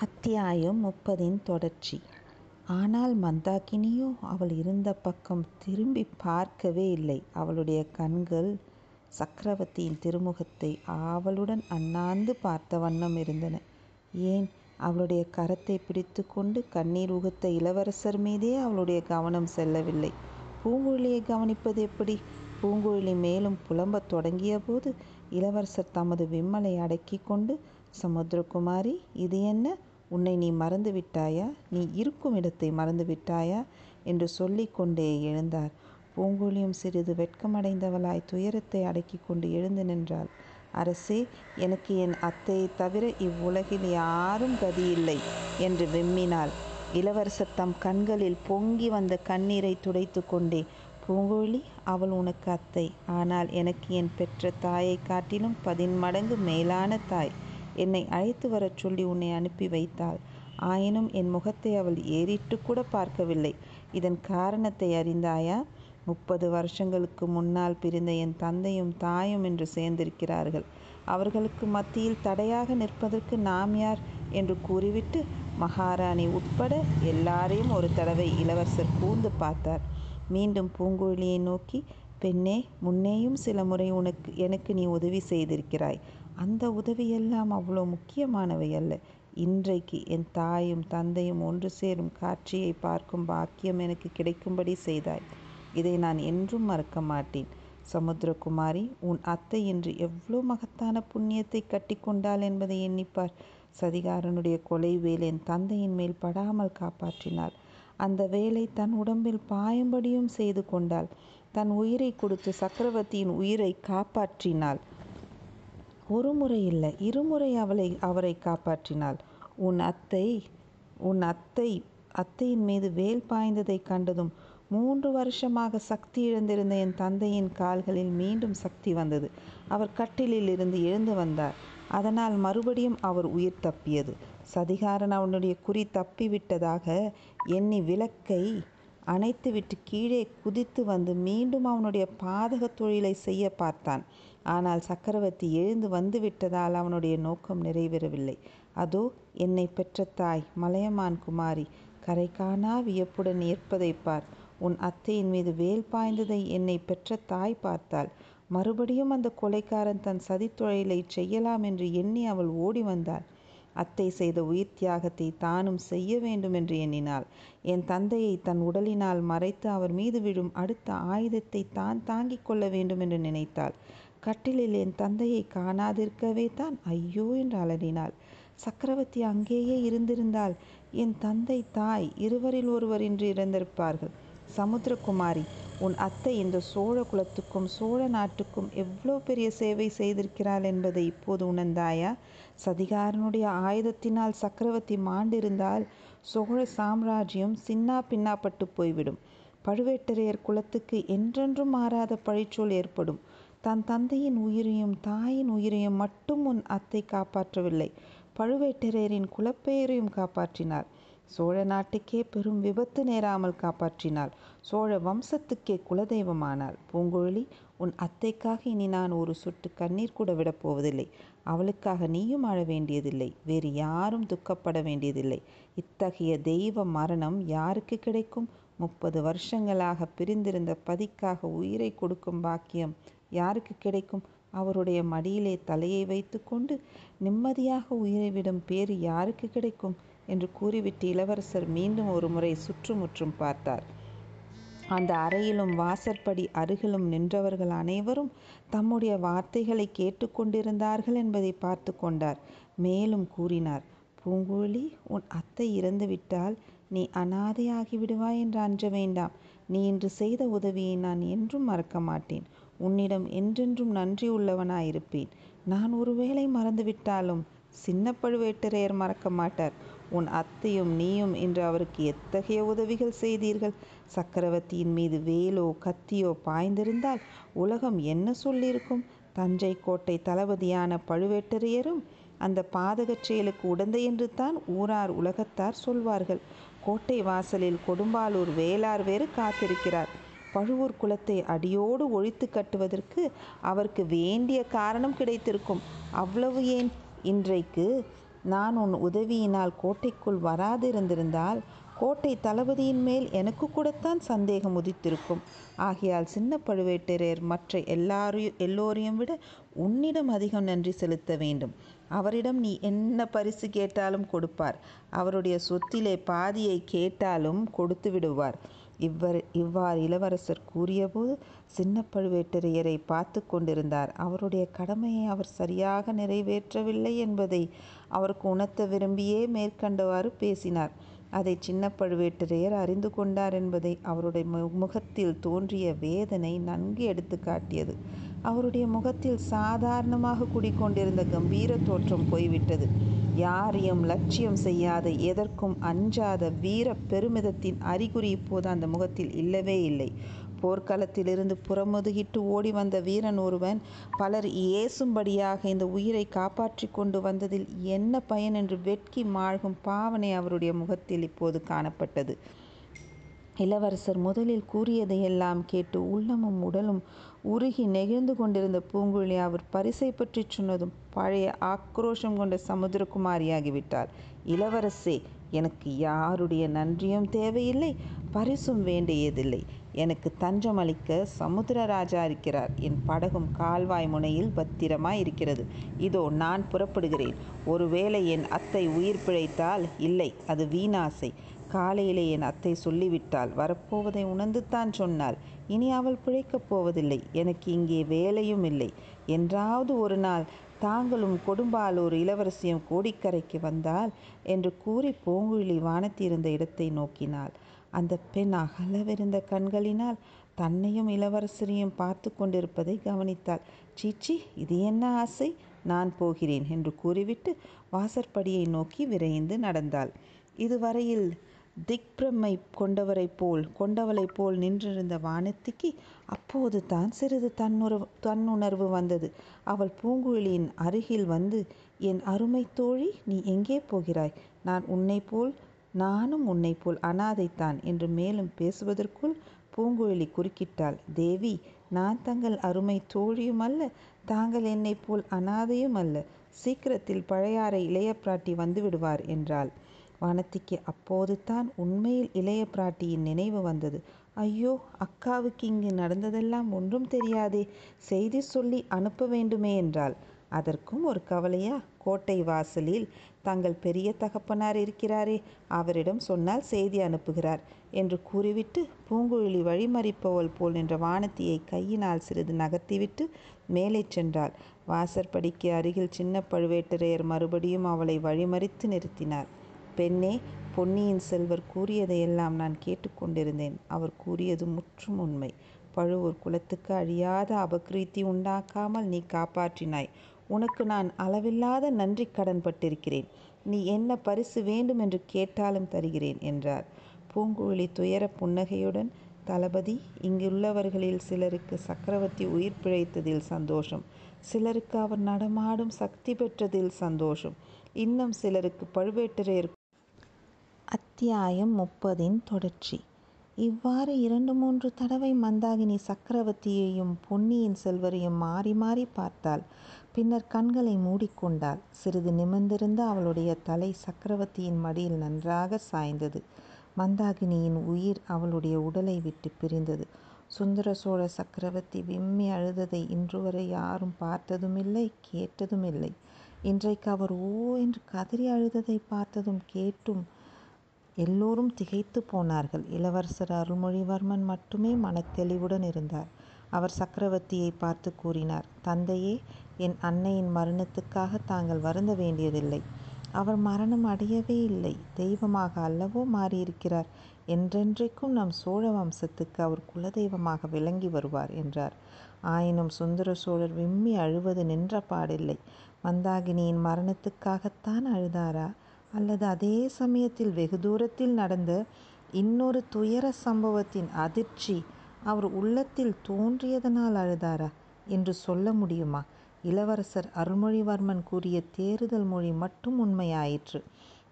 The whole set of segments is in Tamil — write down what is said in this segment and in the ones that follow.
அத்தியாயம் முப்பதின் தொடர்ச்சி ஆனால் மந்தாகினியோ அவள் இருந்த பக்கம் திரும்பிப் பார்க்கவே இல்லை. அவளுடைய கண்கள் சக்கரவர்த்தியின் திருமுகத்தை ஆவலுடன் அண்ணாந்து பார்த்த வண்ணம் இருந்தன. ஏன், அவளுடைய கரத்தைப் பிடித்துக்கொண்டு கண்ணீர் உகுத்த இளவரசர் மீதே அவளுடைய கவனம் செல்லவில்லை. பூங்குழலியை கவனிப்பது எப்படி? பூங்குழலி மேலும் புலம்பத் தொடங்கியபோது இளவரசர் தமது விம்மலை அடக்கி கொண்டு சமுத்திரகுமாரி, இது என்ன? உன்னை நீ மறந்து விட்டாயா? நீ இருக்கும் இடத்தை மறந்து விட்டாயா? என்று சொல்லிக்கொண்டே எழுந்தார். பூங்குழலியும் சிறிது வெட்கமடைந்தவளாய் துயரத்தை அடக்கி கொண்டு எழுந்து நின்றாள். அரசே, எனக்கு என் அத்தையைத் தவிர இவ்வுலகில் யாரும் கதியில்லை என்று விம்மினாள். இளவரசர் தம் கண்களில் பொங்கி வந்த கண்ணீரைத் துடைத்து கொண்டே, பூங்குழலி, அவள் உனக்கு அத்தை. ஆனால் எனக்கு என் பெற்ற தாயைக் காட்டிலும் பதின்மடங்கு மேலான தாய். என்னை அழைத்து வரச் சொல்லி உன்னை அனுப்பி வைத்தாள். ஆயினும் என் முகத்தை அவள் ஏறிட்டு கூட பார்க்கவில்லை. இதன் காரணத்தை அறிந்தாயா? முப்பது வருஷங்களுக்கு முன்னால் பிரிந்த என் தந்தையும் தாயும் இன்று சேர்ந்திருக்கிறார்கள். அவர்களுக்கு மத்தியில் தடையாக நிற்பதற்கு நாம் யார்? என்று கூறிவிட்டு மகாராணி உட்பட எல்லாரையும் ஒரு தடவை இளவரசர் கூர்ந்து பார்த்தார். மீண்டும் பூங்குழலியை நோக்கி, பெண்ணே, முன்னேயும் சில முறை உனக்கு எனக்கு நீ உதவி செய்திருக்கிறாய். அந்த உதவியெல்லாம் அவ்வளோ முக்கியமானவை அல்ல. இன்றைக்கு என் தாயும் தந்தையும் ஒன்று சேரும் காட்சியைப் பார்க்கும் பாக்கியம் எனக்கு கிடைக்கும்படி செய்தாய். இதை நான் என்றும் மறக்க மாட்டேன். சமுத்திரகுமாரி, உன் அத்தை இன்று எவ்வளோ மகத்தான புண்ணியத்தை கட்டிக் கொண்டாள் என்பதை எண்ணிப்பார். சதிகாரனுடைய கொலை வேல் என் தந்தையின் மேல் படாமல் காப்பாற்றினாள். அந்த வேலை தன் உடம்பில் பாயும்படியும் செய்து கொண்டாள். தன் உயிரை கொடுத்து சக்கரவர்த்தியின் உயிரை காப்பாற்றினாள். ஒரு முறை இல்லை இருமுறை அவளை அவரை காப்பாற்றினாள். உன் அத்தை உன் அத்தை அத்தையின் மீது வேல் பாய்ந்ததைக் கண்டதும் மூன்று வருஷமாக சக்தி இழந்திருந்த என் தந்தையின் கால்களில் மீண்டும் சக்தி வந்தது. அவர் கட்டிலில் இருந்து எழுந்து வந்தார். அதனால் மறுபடியும் அவர் உயிர் தப்பியது. சதிகாரன் அவனுடைய குறி தப்பிவிட்டதாக எண்ணி விளக்கை அணைத்துவிட்டு கீழே குதித்து வந்து மீண்டும் அவனுடைய பாதகத் தொழிலை செய்ய பார்த்தான். ஆனால் சக்கரவர்த்தி எழுந்து வந்து விட்டதால் அவனுடைய நோக்கம் நிறைவேறவில்லை. அதோ என்னை பெற்ற தாய் மலையமான் குமாரி கரை காணா வியப்புடன் ஏற்பதைப் பார். உன் அத்தையின் மீது வேல் பாய்ந்ததை என்னை பெற்ற தாய் பார்த்தாள். மறுபடியும் அந்த கொலைக்காரன் தன் சதித் தொழிலைச் செய்யலாம் என்று எண்ணி அவள் ஓடி வந்தாள். அத்தை செய்த உயிர் தியாகத்தை தானும் செய்ய வேண்டுமென்று எண்ணினாள். என் தந்தையை தன் உடலினால் மறைத்து அவர் மீது விழும் அடுத்த ஆயுதத்தை தான் தாங்கிக் கொள்ள வேண்டுமென்று நினைத்தாள். கட்டிலில் என் தந்தையை காணாதிருக்கவே தான் ஐயோ என்று அலறினாள். சக்கரவர்த்தி அங்கேயே இருந்திருந்தால் என் தந்தை, தாய் இருவரில் ஒருவர் இன்று இறந்திருப்பார்கள். சமுத்திரகுமாரி, உன் அத்தை இந்த சோழ குலத்துக்கும் சோழ நாட்டுக்கும் எவ்வளோ பெரிய சேவை செய்திருக்கிறாள் என்பதை இப்போது உணர்ந்தாயா? சதிகாரனுடைய ஆயுதத்தினால் சக்கரவர்த்தி மாண்டிருந்தால் சோழ சாம்ராஜ்யம் சின்னா பின்னாப்பட்டுப் போய்விடும். பழுவேட்டரையர் குலத்துக்கு என்றென்றும் மாறாத பழிச்சொல் ஏற்படும். தன் தந்தையின் உயிரையும் தாயின் உயிரையும் மட்டும் உன் அத்தை காப்பாற்றவில்லை. பழுவேட்டரையரின் குலப்பெயரையும் காப்பாற்றினார் சோழ நாட்டுக்கே பெரும் விபத்து நேராமல் காப்பாற்றினாள். சோழ வம்சத்துக்கே குலதெய்வமானாள். பூங்குழலி, உன் அத்தைக்காக இனி நான் ஒரு சொட்டு கண்ணீர் கூட விடப் போவதில்லை. அவளுக்காக நீயும் அழ வேண்டியதில்லை. வேறு யாரும் துக்கப்பட வேண்டியதில்லை. இத்தகைய தெய்வ மரணம் யாருக்கு கிடைக்கும்? முப்பது வருஷங்களாக பிரிந்திருந்த பதிக்காக உயிரை கொடுக்கும் பாக்கியம் யாருக்கு கிடைக்கும்? அவருடைய மடியிலே தலையை வைத்துக்கொண்டு நிம்மதியாக உயிரை விடும் பேறு யாருக்கு கிடைக்கும்? என்று கூறிவிட்டு இளவரசர் மீண்டும் ஒரு முறை சுற்றுமுற்றும் பார்த்தார். அந்த அறையிலும் வாசற்படி அருகிலும் நின்றவர்கள் அனைவரும் தம்முடைய வார்த்தைகளை கேட்டுக்கொண்டிருந்தார்கள் கொண்டிருந்தார்கள் பார்த்து கொண்டார். மேலும் கூறினார். பூங்குழலி, உன் அத்தை இறந்துவிட்டால் நீ அனாதையாகி விடுவாய் என்று அஞ்ச வேண்டாம். நீ இன்று செய்த உதவியை நான் என்றும் மறக்க மாட்டேன். உன்னிடம் என்றென்றும் நன்றி உள்ளவனாயிருப்பேன் நான் ஒருவேளை மறந்துவிட்டாலும் சின்ன பழுவேட்டரையர் மறக்க மாட்டார். உன் அத்தையும் நீயும் இன்று அவருக்கு எத்தகைய உதவிகள் செய்தீர்கள். சக்கரவர்த்தியின் மீது வேலோ கத்தியோ பாய்ந்திருந்தால் உலகம் என்ன சொல்லியிருக்கும்? தஞ்சை கோட்டை தளபதியான பழுவேட்டரையரும் அந்த பாதகச் செயலுக்கு உடந்தை என்று தான் ஊரார் உலகத்தார் சொல்வார்கள். கோட்டை வாசலில் கொடும்பாலூர் வேளார் வேறு காத்திருக்கிறார். பழுவூர் குலத்தை அடியோடு ஒழித்து கட்டுவதற்கு அவருக்கு வேண்டிய காரணம் கிடைத்திருக்கும். அவ்வளவு ஏன், இன்றைக்கு நான் உன் உதவியினால் கோட்டைக்குள் வராதிருந்திருந்தால் கோட்டை தளபதியின் மேல் எனக்கு கூடத்தான் சந்தேகம் உதித்திருக்கும். ஆகையால் சின்ன பழுவேட்டரையர் மற்ற எல்லாரையும் எல்லோரையும் விட உன்னிடம் அதிகம் நன்றி செலுத்த வேண்டும். அவரிடம் நீ என்ன பரிசு கேட்டாலும் கொடுப்பார். அவருடைய சொத்திலே பாதியை கேட்டாலும் கொடுத்து விடுவார். இவ்வர் இவ்வாறு இளவரசர் கூறியபோது சின்ன பழுவேட்டரையரை பார்த்து கொண்டிருந்தார். அவருடைய கடமையை அவர் சரியாக நிறைவேற்றவில்லை என்பதை அவருக்கு உணர்த்த விரும்பியே மேற்கண்டவாறு பேசினார். அதை சின்ன பழுவேட்டரையர் அறிந்து கொண்டார் என்பதை அவருடைய முகத்தில் தோன்றிய வேதனை நன்கு எடுத்து காட்டியது. அவருடைய முகத்தில் சாதாரணமாக குடிக்கொண்டிருந்த கம்பீர தோற்றம் போய்விட்டது. யாரையும் லட்சியம் செய்யாத எதற்கும் அஞ்சாத வீர பெருமிதத்தின் அறிகுறி இப்போது அந்த முகத்தில் இல்லவே இல்லை. போர்க்களத்திலிருந்து புறமுதுகிட்டு ஓடி வந்த வீரன் ஒருவன் பலர் ஏசும்படியாக இந்த உயிரை காப்பாற்றி கொண்டு வந்ததில் என்ன பயன் என்று வெட்கி மாழ்கும் பாவனை அவருடைய முகத்தில் இப்போது காணப்பட்டது. இளவரசர் முதலில் கூறியதையெல்லாம் கேட்டு உள்ளமும் உடலும் உருகி நெகிழ்ந்து கொண்டிருந்த பூங்குழலி அவர் பரிசை பற்றி சொன்னதும் பழைய ஆக்ரோஷம் கொண்ட சமுத்திரகுமாரியாகிவிட்டார். இளவரசே எனக்கு யாருடைய நன்றியும் தேவையில்லை பரிசும் வேண்டியதில்லை. எனக்கு தஞ்சம் அளிக்க சமுத்திரராஜா இருக்கிறார். என் படகும் கால்வாய் முனையில் பத்திரமாய் இருக்கிறது இதோ நான் புறப்படுகிறேன். ஒருவேளை என் அத்தை உயிர் பிழைத்தால் இல்லை அது வீணாசை. காலையிலே என் அத்தை சொல்லிவிட்டாள் வரப்போவதை உணர்ந்துத்தான் சொன்னாள். இனி அவள் பிழைக்கப் போவதில்லை. எனக்கு இங்கே வேலையும் இல்லை. என்றாவது ஒரு நாள் தாங்களும் கொடும்பாலூர் இளவரசியும் கோடிக்கரைக்கு வந்தால் என்று கூறி பூங்குழலி வானத்திருந்த இடத்தை நோக்கினாள். அந்த பெண் அகலவிருந்த கண்களினால் தன்னையும் இளவரசரையும் பார்த்து கொண்டிருப்பதை கவனித்தாள். சீச்சி இது என்ன ஆசை? நான் போகிறேன் என்று கூறிவிட்டு வாசற்படியை நோக்கி விரைந்து நடந்தாள். இதுவரையில் திக்பிரமை கொண்டவரைப் போல் கொண்டவளைப் போல் நின்றிருந்த வானத்திக்கு அப்போது தான் சிறிது தன்னுறவு தன்னுணர்வு வந்தது. அவள் பூங்குழலியின் அருகில் வந்து என் அருமை தோழி நீ எங்கே போகிறாய்? நான் உன்னை போல் நானும் உன்னை போல் அனாதைத்தான் என்று மேலும் பேசுவதற்குள் பூங்குழலி குறுக்கிட்டாள். தேவி நான் தங்கள் அருமை தோழியும் அல்ல தாங்கள் என்னை போல் அனாதையும் அல்ல. சீக்கிரத்தில் பழையாறை இளைய பிராட்டி வந்து விடுவார் என்றாள். வானத்திக்கு அப்போது தான் உண்மையில் இளைய பிராட்டியின் நினைவு வந்தது. ஐயோ அக்காவுக்கு இங்கு நடந்ததெல்லாம் ஒன்றும் தெரியாதே. செய்தி சொல்லி அனுப்ப வேண்டுமே என்றாள். அதற்கும் ஒரு கவலையா? கோட்டை வாசலில் தங்கள் பெரிய தகப்பனார் இருக்கிறாரே. அவரிடம் சொன்னால் செய்தி அனுப்புகிறார் என்று கூறிவிட்டு பூங்குழலி வழிமறிப்பவள் போல் நின்ற வானத்தியை கையினால் சிறிது நகர்த்திவிட்டு மேலே சென்றாள். வாசற்படிக்கு அருகில் சின்ன பழுவேட்டரையர் மறுபடியும் அவளை வழிமறித்து நிறுத்தினார். பெண்ணே பொன்னியின் செல்வர் கூறியதையெல்லாம் நான் கேட்டுக்கொண்டிருந்தேன். அவர் கூறியது முற்றும் உண்மை. பழுவூர் குலத்துக்கு அழியாத அபகிருத்தி உண்டாக்காமல் நீ காப்பாற்றினாய். உனக்கு நான் அளவில்லாத நன்றி கடன்பட்டிருக்கிறேன் நீ என்ன பரிசு வேண்டும் என்று கேட்டாலும் தருகிறேன் என்றார். பூங்குழலி துயர புன்னகையுடன் தளபதி இங்குள்ளவர்களில் சிலருக்கு சக்கரவர்த்தி உயிர் பிழைத்ததில் சந்தோஷம். சிலருக்கு அவர் நடமாடும் சக்தி பெற்றதில் சந்தோஷம். இன்னும் சிலருக்கு பழுவேட்டரையர் அத்தியாயம் முப்பதின் தொடர்ச்சி. இவ்வாறு இரண்டு மூன்று தடவை மந்தாகினி சக்கரவர்த்தியையும் பொன்னியின் செல்வரையும் மாறி மாறி பார்த்தாள். பின்னர் கண்களை மூடிக்கொண்டாள். சிறிது நிமிர்ந்திருந்த அவளுடைய தலை சக்கரவர்த்தியின் மடியில் நன்றாக சாய்ந்தது. மந்தாகினியின் உயிர் அவளுடைய உடலை விட்டு பிரிந்தது. சுந்தர சோழ சக்கரவர்த்தி விம்மி அழுததை இன்று வரை யாரும் பார்த்ததுமில்லை கேட்டதுமில்லை. இன்றைக்கு அவர் ஓ என்று கதறி அழுததை பார்த்ததும் கேட்டும் எல்லோரும் திகைத்து போனார்கள். இளவரசர் அருள்மொழிவர்மன் மட்டுமே மனத்தெளிவுடன் இருந்தார். அவர் சக்கரவர்த்தியை பார்த்து கூறினார் தந்தையே என் அன்னையின் மரணத்துக்காக தாங்கள் வருந்த வேண்டியதில்லை. அவர் மரணம் அடையவே இல்லை. தெய்வமாக அல்லவோ மாறியிருக்கிறார். என்றென்றைக்கும் நம் சோழ வம்சத்துக்கு அவர் குலதெய்வமாக விளங்கி வருவார் என்றார். ஆயினும் சுந்தர சோழர் விம்மி அழுவது நின்ற பாடில்லை. மந்தாகினியின் மரணத்துக்காகத்தான் அழுதாரா? அல்லது அதே சமயத்தில் வெகு தூரத்தில் நடந்த இன்னொரு துயர சம்பவத்தின் அதிர்ச்சி அவர் உள்ளத்தில் தோன்றியதனால் அழுதாரா என்று சொல்ல முடியுமா? இளவரசர் அருள்மொழிவர்மன் கூறிய தேறுதல் மொழி மட்டும் உண்மையாயிற்று.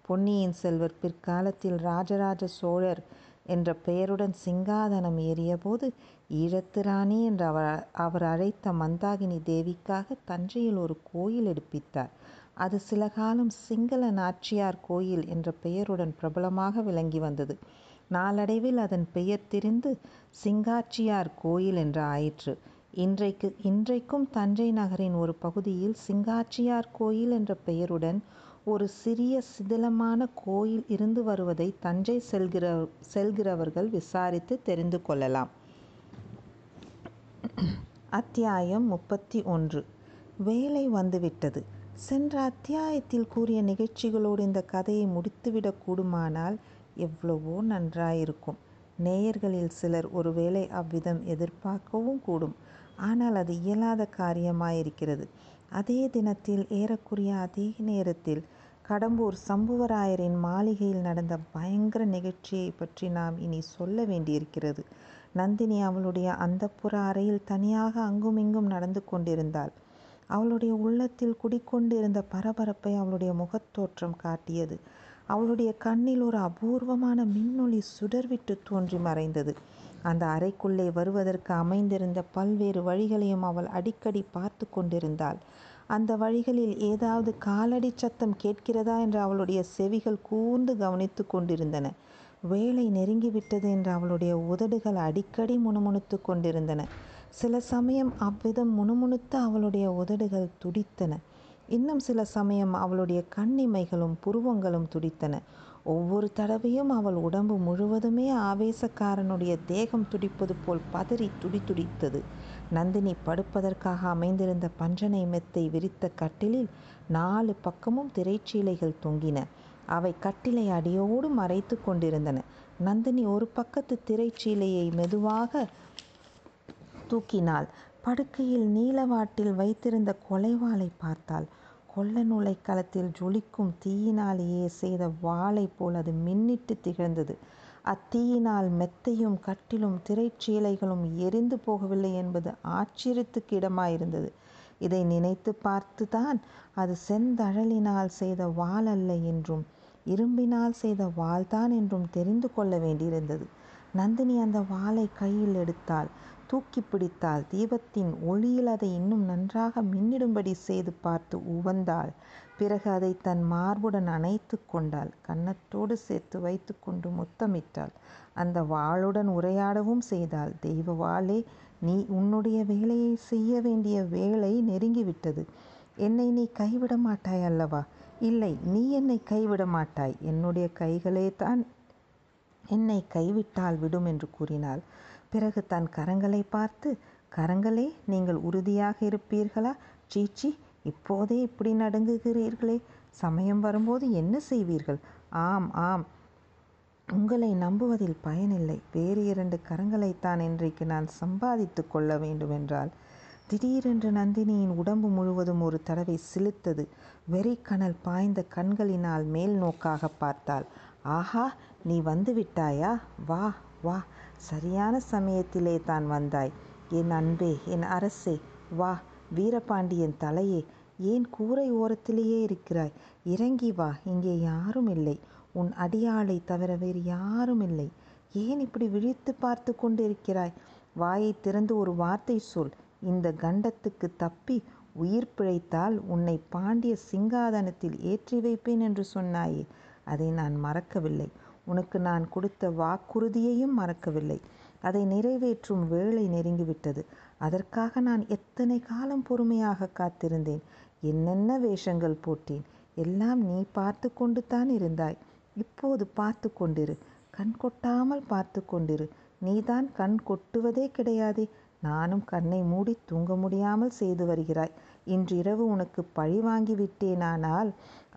பொன்னியின் செல்வர் பிற்காலத்தில் ராஜராஜ சோழர் என்ற பெயருடன் சிங்காதனம் ஏறியபோது ஈழத்து ராணி என்று அவர் அவர் அழைத்த மந்தாகினி தேவிக்காக தஞ்சையில் ஒரு கோயில் எடுப்பித்தார். அது சில காலம் சிங்கள நாச்சியார் கோயில் என்ற பெயருடன் பிரபலமாக விளங்கி வந்தது. நாளடைவில் அதன் பெயர் திரிந்து சிங்காச்சியார் கோயில் என்று ஆயிற்று. இன்றைக்கு இன்றைக்கும் தஞ்சை நகரின் ஒரு பகுதியில் சிங்காச்சியார் கோயில் என்ற பெயருடன் ஒரு சிறிய சிதிலமான கோயில் இருந்து வருவதை தஞ்சை செல்கிற செல்கிறவர்கள் விசாரித்து தெரிந்து கொள்ளலாம். அத்தியாயம் முப்பத்தி ஒன்று. வேலை வந்துவிட்டது. சென்ற அத்தியாயத்தில் கூறிய நிகழ்ச்சிகளோடு இந்த கதையை முடித்துவிடக் கூடுமானால் எவ்வளவோ நன்றாயிருக்கும். நேயர்களில் சிலர் ஒருவேளை அவ்விதம் எதிர்பார்க்கவும் கூடும். ஆனால் அது இயலாத காரியமாயிருக்கிறது. அதே தினத்தில் ஏறக்குறைய அதே நேரத்தில் கடம்பூர் சம்புவராயரின் மாளிகையில் நடந்த பயங்கர நிகழ்ச்சியை பற்றி நாம் இனி சொல்ல வேண்டியிருக்கிறது. நந்தினி அவளுடைய அந்தப்புற அறையில் தனியாக அங்குமிங்கும் நடந்து கொண்டிருந்தாள். அவளுடைய உள்ளத்தில் குடிக்கொண்டிருந்த பரபரப்பை அவளுடைய முகத்தோற்றம் காட்டியது. அவளுடைய கண்ணில் ஒரு அபூர்வமான மின்னொளி சுடர்விட்டு தோன்றி மறைந்தது. அந்த அறைக்குள்ளே வருவதற்கு அமைந்திருந்த பல்வேறு வழிகளையும் அவள் அடிக்கடி பார்த்து கொண்டிருந்தாள். அந்த வழிகளில் ஏதாவது காலடி சத்தம் கேட்கிறதா என்று அவளுடைய செவிகள் கூர்ந்து கவனித்து கொண்டிருந்தன. வேலை நெருங்கிவிட்டது என்று அவளுடைய உதடுகள் அடிக்கடி முணுமுணுத்து கொண்டிருந்தன. சில சமயம் அவ்விதம் முணுமுணுத்த அவளுடைய உதடுகள் துடித்தன. இன்னும் சில சமயம் அவளுடைய கண்ணிமைகளும் புருவங்களும் துடித்தன. ஒவ்வொரு தடவையும் அவள் உடம்பு முழுவதுமே ஆவேசக்காரனுடைய தேகம் துடிப்பது போல் பதறி துடித்துடித்தது நந்தினி படுப்பதற்காக அமைந்திருந்த பஞ்சனை மெத்தை விரித்த கட்டிலில் நாலு பக்கமும் திரைச்சீலைகள் தொங்கின. அவை கட்டிலை அடியோடு மறைத்து கொண்டிருந்தன. நந்தினி ஒரு பக்கத்து திரைச்சீலையை மெதுவாக தூக்கினாள். படுக்கையில் நீலவாட்டில் வைத்திருந்த கொலைவாளை பார்த்தாள். கொள்ள நூலை களத்தில் ஜொலிக்கும் தீயினாலேயே செய்த வாளை போல் அது மின்னிட்டு திகழ்ந்தது. அத்தீயினால் மெத்தையும் கட்டிலும் திரைச்சீலைகளும் எரிந்து போகவில்லை என்பது ஆச்சரியத்துக்கு இடமாயிருந்தது. இதை நினைத்து பார்த்துதான் அது செந்தழலினால் செய்த வாள் அல்ல என்றும் இரும்பினால் செய்த வாள்தான் என்றும் தெரிந்து கொள்ள வேண்டியிருந்தது. நந்தினி அந்த வாளை கையில் எடுத்தாள். தூக்கி பிடித்தாள் தீபத்தின் ஒளியில் அதை இன்னும் நன்றாக மின்னிடும்படி செய்து பார்த்து உவந்தாள். பிறகு அதை தன் மார்புடன் அணைத்து கொண்டாள். கன்னத்தோடு சேர்த்து வைத்து கொண்டு முத்தமிட்டாள். அந்த வாளுடன் உரையாடவும் செய்தாள். தெய்வ வாளே நீ உன்னுடைய வேலையை செய்ய வேண்டிய வேலை நெருங்கிவிட்டது. என்னை நீ கைவிட மாட்டாய் அல்லவா? இல்லை நீ என்னை கைவிட மாட்டாய். என்னுடைய கைகளே தான் என்னை கைவிட்டால் விடும் என்று கூறினாள். பிறகு தன் கரங்களை பார்த்து கரங்களே நீங்கள் உறுதியாக இருப்பீர்களா? சீச்சி இப்போதே இப்படி நடுங்குகிறீர்களே. சமயம் வரும்போது என்ன செய்வீர்கள்? ஆம் ஆம். உங்களை நம்புவதில் பயனில்லை. வேறு இரண்டு கரங்களைத்தான் இன்றைக்கு நான் சம்பாதித்து கொள்ள வேண்டுமென்றால் திடீரென்று நந்தினியின் உடம்பு முழுவதும் ஒரு தடவை சிலுத்தது வெறிக்கணல் பாய்ந்த கண்களினால் மேல் நோக்காக பார்த்தாள். ஆஹா! நீ வந்து விட்டாயா? வா வா. சரியான சமயத்திலே தான் வந்தாய். என் அன்பே என் அரசே வா. வீரபாண்டியன் தலையே ஏன் கூரை ஓரத்திலேயே இருக்கிறாய்? இறங்கி வா. இங்கே யாரும் இல்லை. உன் அடியாளை தவிர வேறு யாரும் இல்லை. ஏன் இப்படி விழித்து பார்த்து கொண்டிருக்கிறாய்? வாயை திறந்து ஒரு வார்த்தை சொல். இந்த கண்டத்துக்கு தப்பி உயிர் பிழைத்தால் உன்னை பாண்டிய சிங்காதனத்தில் ஏற்றி வைப்பேன் என்று சொன்னாயே. அதை நான் மறக்கவில்லை. உனக்கு நான் கொடுத்த வாக்குறுதியையும் மறக்கவில்லை. அதை நிறைவேற்றும் வேளை நெருங்கிவிட்டது. அதற்காக நான் எத்தனை காலம் பொறுமையாக காத்திருந்தேன். என்னென்ன வேஷங்கள் போட்டேன். எல்லாம் நீ பார்த்து கொண்டு தான் இருந்தாய். இப்போது பார்த்து கொண்டிரு. கண் கொட்டாமல் பார்த்து கொண்டிரு. நீதான் கண் கொட்டுவதே கிடையாதே. நானும் கண்ணை மூடி தூங்க முடியாமல் செய்து வருகிறாய். இன்றிரவு உனக்கு பழி வாங்கிவிட்டேனானால்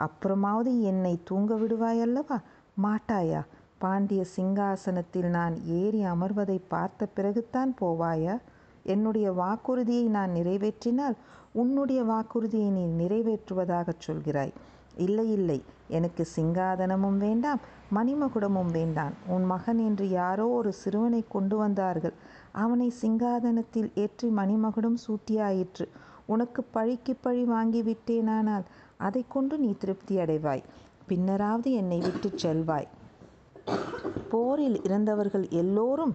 அப்புறமாவது என்னை தூங்க விடுவாய் அல்லவா மாட்டாயா? பாண்டிய சிங்காசனத்தில் நான் ஏறி அமர்வதை பார்த்த பிறகுத்தான் போவாயா? என்னுடைய வாக்குறுதியை நான் நிறைவேற்றினால் உன்னுடைய வாக்குறுதியை நீ நிறைவேற்றுவதாகச் சொல்கிறாய். இல்லை இல்லை. எனக்கு சிங்காதனமும் வேண்டாம் மணிமகுடமும் வேண்டாம். உன் மகன் என்று யாரோ ஒரு சிறுவனை கொண்டு வந்தார்கள். அவனை சிங்காதனத்தில் ஏற்றி மணிமகுடம் சூட்டியாயிற்று. உனக்கு பழிக்கு பழி வாங்கி விட்டேனானால் அதை கொண்டு நீ திருப்தி அடைவாய் பின்னராவது என்னை விட்டு செல்வாய். போரில் இறந்தவர்கள் எல்லோரும்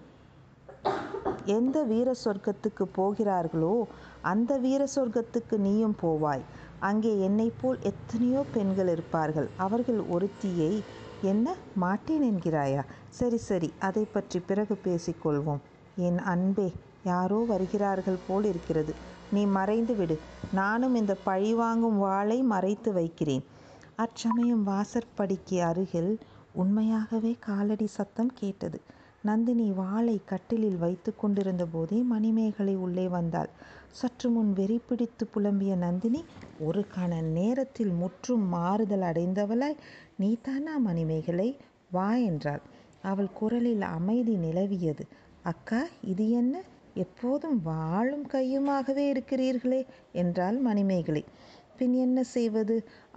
எந்த வீர சொர்க்கத்துக்கு போகிறார்களோ அந்த வீர சொர்க்கத்துக்கு நீயும் போவாய். அங்கே என்னைப் போல் எத்தனையோ பெண்கள் இருப்பார்கள். அவர்கள் ஒருத்தியை என்ன மாட்டேன் என்கிறாயா? சரி சரி அதை பற்றி பிறகு பேசிக்கொள்வோம் என் அன்பே யாரோ வருகிறார்கள் போல் இருக்கிறது. நீ மறைந்து விடு நானும் இந்த பழிவாங்கும் வாளை மறைத்து வைக்கிறேன். அச்சமயம் வாசற்படிக்கு அருகில் உண்மையாகவே காலடி சத்தம் கேட்டது. நந்தினி வாளை கட்டிலில் வைத்து கொண்டிருந்த போதே மணிமேகலை உள்ளே வந்தாள். சற்று முன் வெறி பிடித்து புலம்பிய நந்தினி ஒரு கண நேரத்தில் முற்றும் மாறுதல் அடைந்தவளாய் நீதானா மணிமேகலை? வா என்றாள். அவள் குரலில் அமைதி நிலவியது. அக்கா இது என்ன? எப்போதும் வாளும் கையுமாகவே இருக்கிறீர்களே என்றாள் மணிமேகலை. பின் என்ன செய்வது?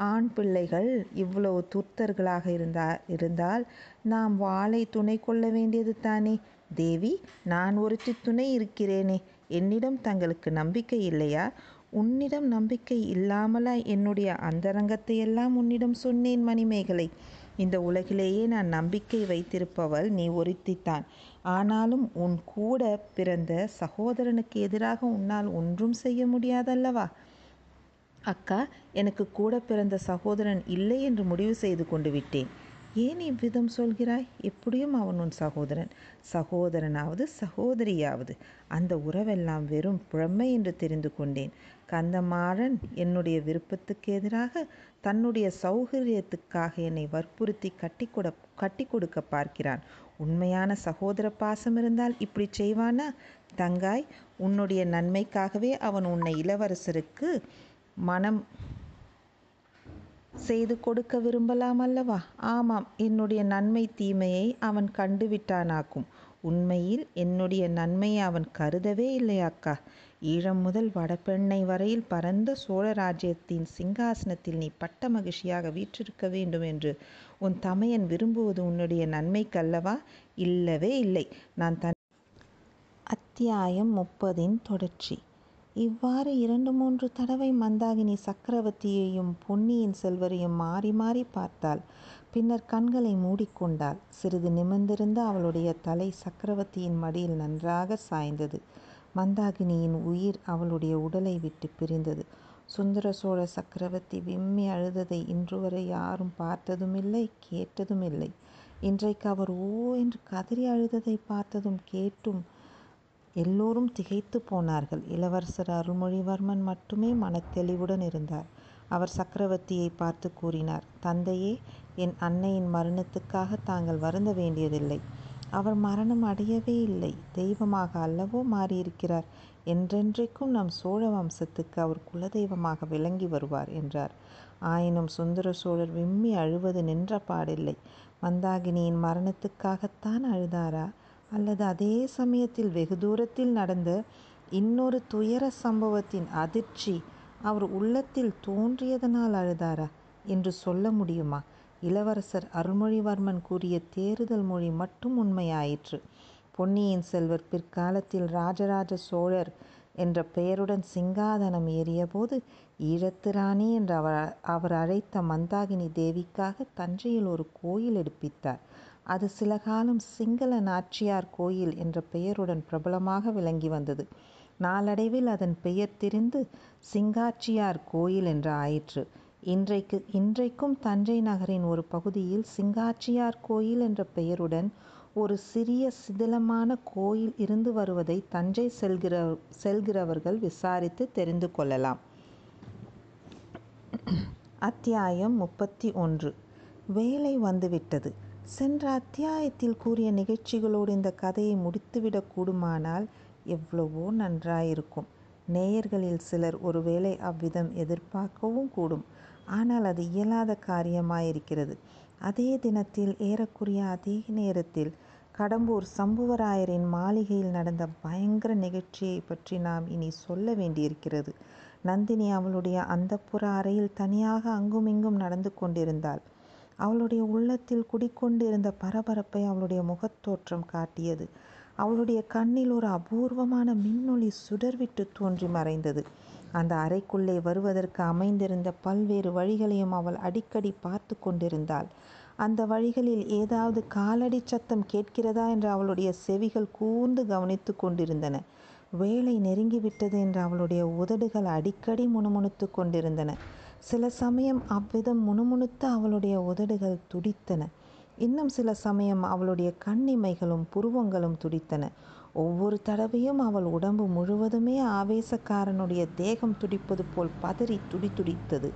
ஆண் பிள்ளைகள் இவ்வளவு துர்த்தர்களாக இருந்தா இருந்தால் நாம் வாளை துணை கொள்ள வேண்டியது தானே? தேவி நான் ஒருத்தி துணை இருக்கிறேனே. என்னிடம் தங்களுக்கு நம்பிக்கை இல்லையா? உன்னிடம் நம்பிக்கை இல்லாமலா? என்னுடைய அந்தரங்கத்தை எல்லாம் உன்னிடம் சொன்னேன் மணிமேகலை. இந்த உலகிலேயே நான் நம்பிக்கை வைத்திருப்பவள் நீ ஒருத்தித்தான். ஆனாலும் உன் கூட பிறந்த சகோதரனுக்கு எதிராக உன்னால் ஒன்றும் செய்ய முடியாதல்லவா? அக்கா எனக்கு கூட பிறந்த சகோதரன் இல்லை என்று முடிவு செய்து கொண்டு விட்டேன். ஏன் இவ்விதம் சொல்கிறாய்? எப்படியும் அவன் உன் சகோதரன். சகோதரனாவது சகோதரியாவது. அந்த உறவெல்லாம் வெறும் புழமை என்று தெரிந்து கொண்டேன். கந்தமாறன் என்னுடைய விருப்பத்துக்கு எதிராக தன்னுடைய சௌகரியத்துக்காக என்னை வற்புறுத்தி கட்டி கொட கட்டி கொடுக்க பார்க்கிறான். உண்மையான சகோதர பாசம் இருந்தால் இப்படி செய்வானா? தங்காய் உன்னுடைய நன்மைக்காகவே அவன் உன்னை இளவரசருக்கு மனம் செய்து கொடுக்க விரும்பலாம் அல்லவா? ஆமாம் என்னுடைய நன்மை தீமையை அவன் கண்டுவிட்டானாக்கும். உண்மையில் என்னுடைய நன்மையை அவன் கருதவே இல்லை அக்கா. ஈழம் முதல் வடபெண்ணை வரையில் பரந்த சோழ ராஜ்யத்தின் சிங்காசனத்தில் நீ பட்ட மகிழ்ச்சியாக வீற்றிருக்க வேண்டும் என்று உன் தமையன் விரும்புவது உன்னுடைய நன்மைக்கல்லவா இல்லவே இல்லை. நான் தன் அத்தியாயம் முப்பதின் தொடர்ச்சி. இவ்வாறு இரண்டு மூன்று தடவை மந்தாகினி சக்கரவர்த்தியையும் பொன்னியின் செல்வரையும் மாறி மாறி பார்த்தாள். பின்னர் கண்களை மூடிக்கொண்டாள். சிறிது நிமிர்ந்திருந்த அவளுடைய தலை சக்கரவர்த்தியின் மடியில் நன்றாக சாய்ந்தது. மந்தாகினியின் உயிர் அவளுடைய உடலை விட்டு பிரிந்தது. சுந்தர சோழ சக்கரவர்த்தி விம்மி அழுததை இன்று வரை யாரும் பார்த்ததுமில்லை கேட்டதுமில்லை. இன்றைக்கு அவர் ஓ என்று கதறி அழுததை பார்த்ததும் கேட்டும் எல்லோரும் திகைத்து போனார்கள். இளவரசர் அருள்மொழிவர்மன் மட்டுமே மனத்தெளிவுடன் இருந்தார். அவர் சக்கரவர்த்தியை பார்த்து கூறினார் தந்தையே என் அன்னையின் மரணத்துக்காக தாங்கள் வருந்த வேண்டியதில்லை. அவர் மரணம் அடையவே இல்லை. தெய்வமாக அல்லவோ மாறியிருக்கிறார். என்றென்றைக்கும் நம் சோழ வம்சத்துக்கு அவர் குலதெய்வமாக விளங்கி வருவார் என்றார். ஆயினும் சுந்தர சோழர் விம்மி அழுவது நின்ற பாடில்லை. மந்தாகினியின் மரணத்துக்காகத்தான் அழுதாரா? அல்லது அதே சமயத்தில் வெகு தூரத்தில் நடந்த இன்னொரு துயர சம்பவத்தின் அதிர்ச்சி அவர் உள்ளத்தில் தோன்றியதனால் அழுதாரா என்று சொல்ல முடியுமா? இளவரசர் அருள்மொழிவர்மன் கூறிய தேறுதல் மொழி மட்டும் உண்மையாயிற்று. பொன்னியின் செல்வர் பிற்காலத்தில் ராஜராஜ சோழர் என்ற பெயருடன் சிங்காதனம் ஏறியபோது ஈழத்து ராணி என்று அவர் அவர் அழைத்த மந்தாகினி தேவிக்காக தஞ்சையில் ஒரு கோயில் எடுப்பித்தார். அது சில காலம் சிங்கள நாச்சியார் கோயில் என்ற பெயருடன் பிரபலமாக விளங்கி வந்தது. நாளடைவில் அதன் பெயர் திரிந்து சிங்காச்சியார் கோயில் என்று ஆயிற்று. இன்றைக்கு இன்றைக்கும் தஞ்சை நகரின் ஒரு பகுதியில் சிங்காச்சியார் கோயில் என்ற பெயருடன் ஒரு சிறிய சிதிலமான கோயில் இருந்து வருவதை தஞ்சை செல்கிற செல்கிறவர்கள் விசாரித்து தெரிந்து கொள்ளலாம். அத்தியாயம் முப்பத்தி ஒன்று. வேலை வந்துவிட்டது. சென்ற அத்தியாயத்தில் கூறிய நிகழ்ச்சிகளோடு இந்த கதையை முடித்துவிடக் கூடுமானால் எவ்வளவோ நன்றாயிருக்கும். நேயர்களில் சிலர் ஒருவேளை அவ்விதம் எதிர்பார்க்கவும் கூடும். ஆனால் அது இயலாத காரியமாயிருக்கிறது. அதே தினத்தில் ஏறக்குறைய அதே நேரத்தில் கடம்பூர் சம்புவராயரின் மாளிகையில் நடந்த பயங்கர நிகழ்ச்சியை பற்றி நாம் இனி சொல்ல வேண்டியிருக்கிறது. நந்தினி அவளுடைய அந்தப்புற அறையில் தனியாக அங்குமிங்கும் நடந்து கொண்டிருந்தாள். அவளுடைய உள்ளத்தில் குடிக்கொண்டிருந்த பரபரப்பை அவளுடைய முகத்தோற்றம் காட்டியது. அவளுடைய கண்ணில் ஒரு அபூர்வமான மின்னொளி சுடர்விட்டு தோன்றி மறைந்தது. அந்த அறைக்குள்ளே வருவதற்கு அமைந்திருந்த பல்வேறு வழிகளையும் அவள் அடிக்கடி பார்த்து கொண்டிருந்தாள். அந்த வழிகளில் ஏதாவது காலடி சத்தம் கேட்கிறதா என்று அவளுடைய செவிகள் கூர்ந்து கவனித்து கொண்டிருந்தன. வேலை நெருங்கிவிட்டது என்று அவளுடைய உதடுகள் அடிக்கடி முணுமுணுத்து கொண்டிருந்தன. சில சமயம் அவ்விதம் முணுமுணுத்து அவளுடைய உதடுகள் துடித்தன. இன்னும் சில சமயம் அவளுடைய கண்ணிமைகளும் புருவங்களும் துடித்தன. ஒவ்வொரு தடவையும் அவள் உடம்பு முழுவதுமே ஆவேசக்காரனுடைய தேகம் துடிப்பது போல் பதறி துடி துடித்தது.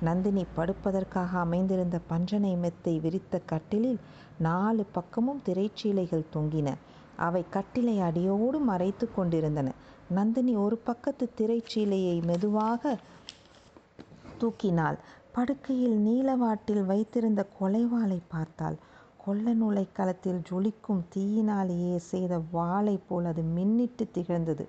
நந்தினி படுப்பதற்காக அமைந்திருந்த பஞ்சனை மெத்தை விரித்த கட்டிலில் நாலு பக்கமும் திரைச்சீலைகள் தொங்கின. அவை கட்டிலை அடியோடு மறைத்து கொண்டிருந்தன. நந்தினி ஒரு பக்கத்து திரைச்சீலையை மெதுவாக தூக்கினாள். படுக்கையில் நீலவாட்டில் வைத்திருந்த கொலைவாளை பார்த்தாள். கொள்ள நூலை களத்தில் ஜொலிக்கும் தீயினாலேயே செய்த வாளை போல் அது மின்னிட்டு திகழ்ந்தது.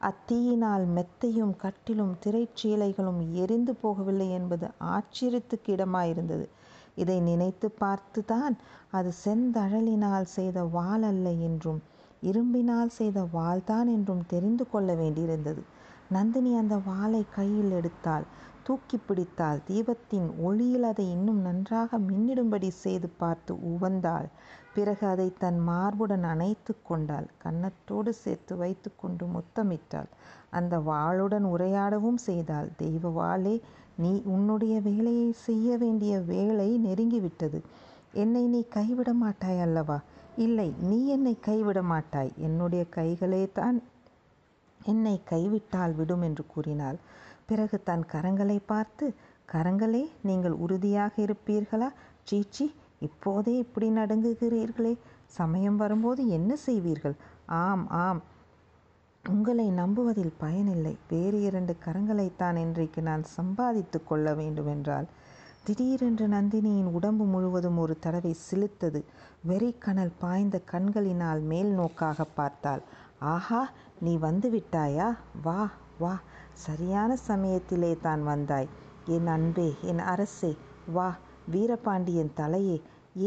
அத்தீயினால் மெத்தையும் கட்டிலும் திரைச்சீலைகளும் எரிந்து போகவில்லை என்பது ஆச்சரியத்துக்கு இடமாயிருந்தது. இதை நினைத்து பார்த்துதான் அது செந்தழலினால் செய்த வாள் அல்ல என்றும் இரும்பினால் செய்த வாள்தான் என்றும் தெரிந்து கொள்ள வேண்டியிருந்தது. நந்தினி அந்த வாளை கையில் எடுத்தாள். தூக்கி பிடித்தாள். தீபத்தின் ஒளியில் அதை இன்னும் நன்றாக மின்னிடும்படி செய்து பார்த்து உவந்தாள். பிறகு அதை தன் மார்புடன் அணைத்து கொண்டாள். கன்னத்தோடு சேர்த்து வைத்து கொண்டு முத்தமிட்டாள். அந்த வாளுடன் உரையாடவும் செய்தாள். தெய்வ வாளே நீ உன்னுடைய வேலையை செய்ய வேண்டிய வேலை நெருங்கிவிட்டது. என்னை நீ கைவிட மாட்டாய் அல்லவா? இல்லை நீ என்னை கைவிட மாட்டாய். என்னுடைய கைகளே தான் என்னை கைவிட்டால் விடும் என்று கூறினாள். பிறகு தன் கரங்களை பார்த்து கரங்களே நீங்கள் உறுதியாக இருப்பீர்களா? சீச்சி இப்போதே இப்படி நடுங்குகிறீர்களே. சமயம் வரும்போது என்ன செய்வீர்கள்? ஆம் ஆம். உங்களை நம்புவதில் பயனில்லை. வேறு இரண்டு கரங்களைத்தான் இன்றைக்கு நான் சம்பாதித்து கொள்ள வேண்டுமென்றால் திடீரென்று நந்தினியின் உடம்பு முழுவதும் ஒரு தடவை சிலுத்தது வெறிக்கணல் பாய்ந்த கண்களினால் மேல் நோக்காக பார்த்தாள். ஆஹா நீ வந்து விட்டாயா? வா வா. சரியான சமயத்திலே தான் வந்தாய். என் அன்பே என் அரசே வா வீரபாண்டியன் தலையே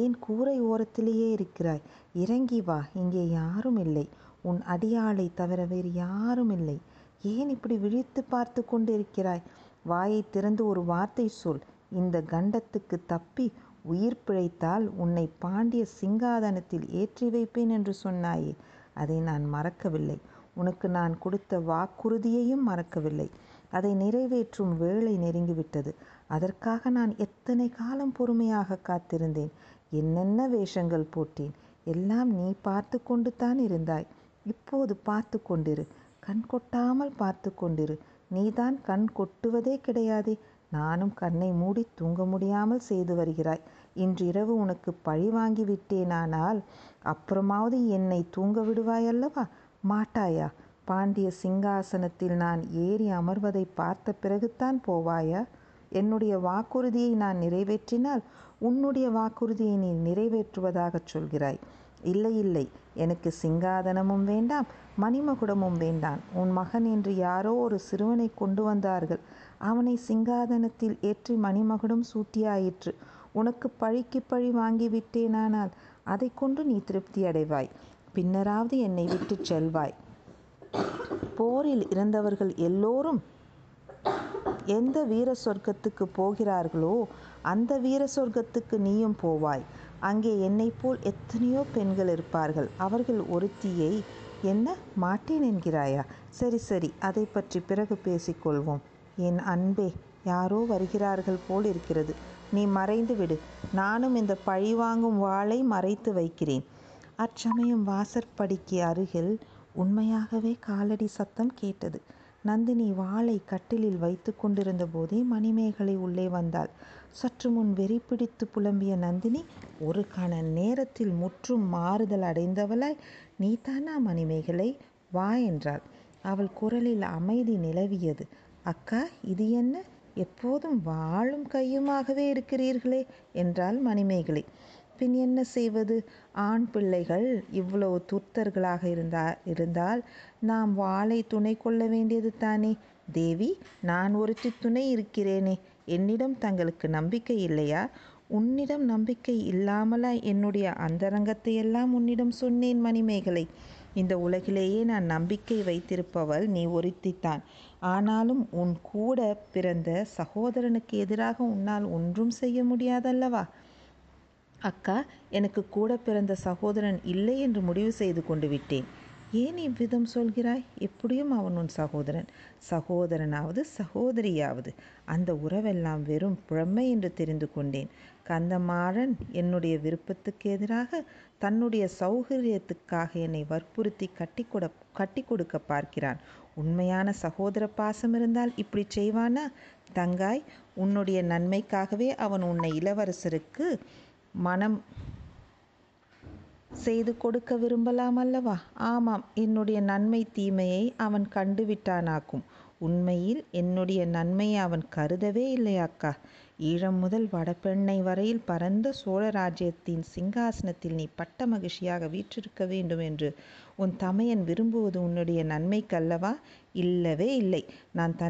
ஏன் கூரை ஓரத்திலேயே இருக்கிறாய்? இறங்கி வா இங்கே யாரும் இல்லை. உன் அடியாளை தவிர வேறு யாரும் இல்லை. ஏன் இப்படி விழித்து பார்த்து கொண்டிருக்கிறாய்? வாயை திறந்து ஒரு வார்த்தை சொல். இந்த கண்டத்துக்கு தப்பி உயிர் பிழைத்தால் உன்னை பாண்டிய சிங்காதனத்தில் ஏற்றி வைப்பேன் என்று சொன்னாயே. அதை நான் மறக்கவில்லை. உனக்கு நான் கொடுத்த வாக்குறுதியையும் மறக்கவில்லை. அதை நிறைவேற்றும் வேளை நெருங்கிவிட்டது. அதற்காக நான் எத்தனை காலம் பொறுமையாக காத்திருந்தேன். என்னென்ன வேஷங்கள் போட்டேன். எல்லாம் நீ பார்த்து கொண்டு தான் இருந்தாய். இப்போது பார்த்து கொண்டிரு. கண் கொட்டாமல் பார்த்து கொண்டிரு. நீதான் கண் கொட்டுவதே கிடையாதே. நானும் கண்ணை மூடி தூங்க முடியாமல் செய்து வருகிறாய். இன்றிரவு உனக்கு பழி வாங்கி விட்டேனானால் அப்புறமாவது என்னை தூங்க விடுவாய் அல்லவா மாட்டாயா? பாண்டிய சிங்காசனத்தில் நான் ஏறி அமர்வதை பார்த்த பிறகுதான் போவாயா? என்னுடைய வாக்குறுதியை நான் நிறைவேற்றினால் உன்னுடைய வாக்குறுதியை நீ நிறைவேற்றுவதாகச் சொல்கிறாய். இல்லை இல்லை. எனக்கு சிங்காதனமும் வேண்டாம் மணிமகுடமும் வேண்டாம். உன் மகன் என்று யாரோ ஒரு சிறுவனை கொண்டு வந்தார்கள். அவனை சிங்காதனத்தில் ஏற்றி மணிமகுடம் சூட்டியாயிற்று. உனக்கு பழிக்கு பழி வாங்கி விட்டேனானால் அதை கொண்டு நீ திருப்தி அடைவாய். பின்னராவது என்னை விட்டு செல்வாய். போரில் இறந்தவர்கள் எல்லோரும் எந்த வீர சொர்க்கத்துக்கு போகிறார்களோ அந்த வீர சொர்க்கத்துக்கு நீயும் போவாய். அங்கே என்னை போல் எத்தனையோ பெண்கள் இருப்பார்கள். அவர்கள் ஒருத்தியை என்ன மாட்டேன் என்கிறாயா? சரி சரி அதை பற்றி பிறகு பேசிக்கொள்வோம் என் அன்பே யாரோ வருகிறார்கள் போல் இருக்கிறது. நீ மறைந்து விடு நானும் இந்த பழிவாங்கும் வாளை மறைத்து வைக்கிறேன். அச்சமயம் வாசற்படிக்கு அருகில் உண்மையாகவே காலடி சத்தம் கேட்டது. நந்தினி வாளை கட்டிலில் வைத்து கொண்டிருந்த போதே மணிமேகலை உள்ளே வந்தாள். சற்று முன் வெறி பிடித்து புலம்பிய நந்தினி ஒரு கண நேரத்தில் முற்றும் மாறுதல் அடைந்தவளாய் நீதானா மணிமேகலை? வா என்றாள். அவள் குரலில் அமைதி நிலவியது. அக்கா இது என்ன? எப்போதும் வாளும் கையுமாகவே இருக்கிறீர்களே என்றாள் மணிமேகலை. பின் என்ன செய்வது? ஆண் பிள்ளைகள் இவ்வளவு துர்த்தர்களாக இருந்தா இருந்தால் நாம் வாளை துணை கொள்ள வேண்டியது தானே? தேவி நான் ஒருத்தி துணை இருக்கிறேனே. என்னிடம் தங்களுக்கு நம்பிக்கை இல்லையா? உன்னிடம் நம்பிக்கை இல்லாமலா என்னுடைய அந்தரங்கத்தை எல்லாம் உன்னிடம் சொன்னேன் மணிமேகலை. இந்த உலகிலேயே நான் நம்பிக்கை வைத்திருப்பவள் நீ ஒருத்தித்தான். ஆனாலும் உன் கூட பிறந்த சகோதரனுக்கு எதிராக உன்னால் ஒன்றும் செய்ய முடியாதல்லவா? அக்கா எனக்கு கூட பிறந்த சகோதரன் இல்லை என்று முடிவு செய்து கொண்டு விட்டேன். ஏன் இவ்விதம் சொல்கிறாய்? எப்படியும் அவன் உன் சகோதரன். சகோதரனாவது சகோதரியாவது. அந்த உறவெல்லாம் வெறும் புழமை என்று தெரிந்து கொண்டேன். கந்தமாறன் என்னுடைய விருப்பத்துக்கு எதிராக தன்னுடைய சௌகரியத்துக்காக என்னை வற்புறுத்தி கட்டி கொட கட்டி கொடுக்க பார்க்கிறான். உண்மையான சகோதர பாசம் இருந்தால் இப்படி செய்வானா? தங்காய் உன்னுடைய நன்மைக்காகவே அவன் உன்னை இளவரசருக்கு மனம் செய்து கொடுக்க விரும்பலாம் அல்லவா? ஆமாம் என்னுடைய நன்மை தீமையை அவன் கண்டுவிட்டானாக்கும் உண்மையில் என்னுடைய நன்மையை அவன் கருதவே இல்லை அக்கா. ஈழம் முதல் வடபெண்ணை வரையில் பரந்த சோழ ராஜ்யத்தின் சிங்காசனத்தில் நீ பட்ட மகிழ்ச்சியாக வீற்றிருக்க வேண்டும் என்று உன் தமையன் விரும்புவது உன்னுடைய நன்மைக்கல்லவா இல்லவே இல்லை. நான் தன்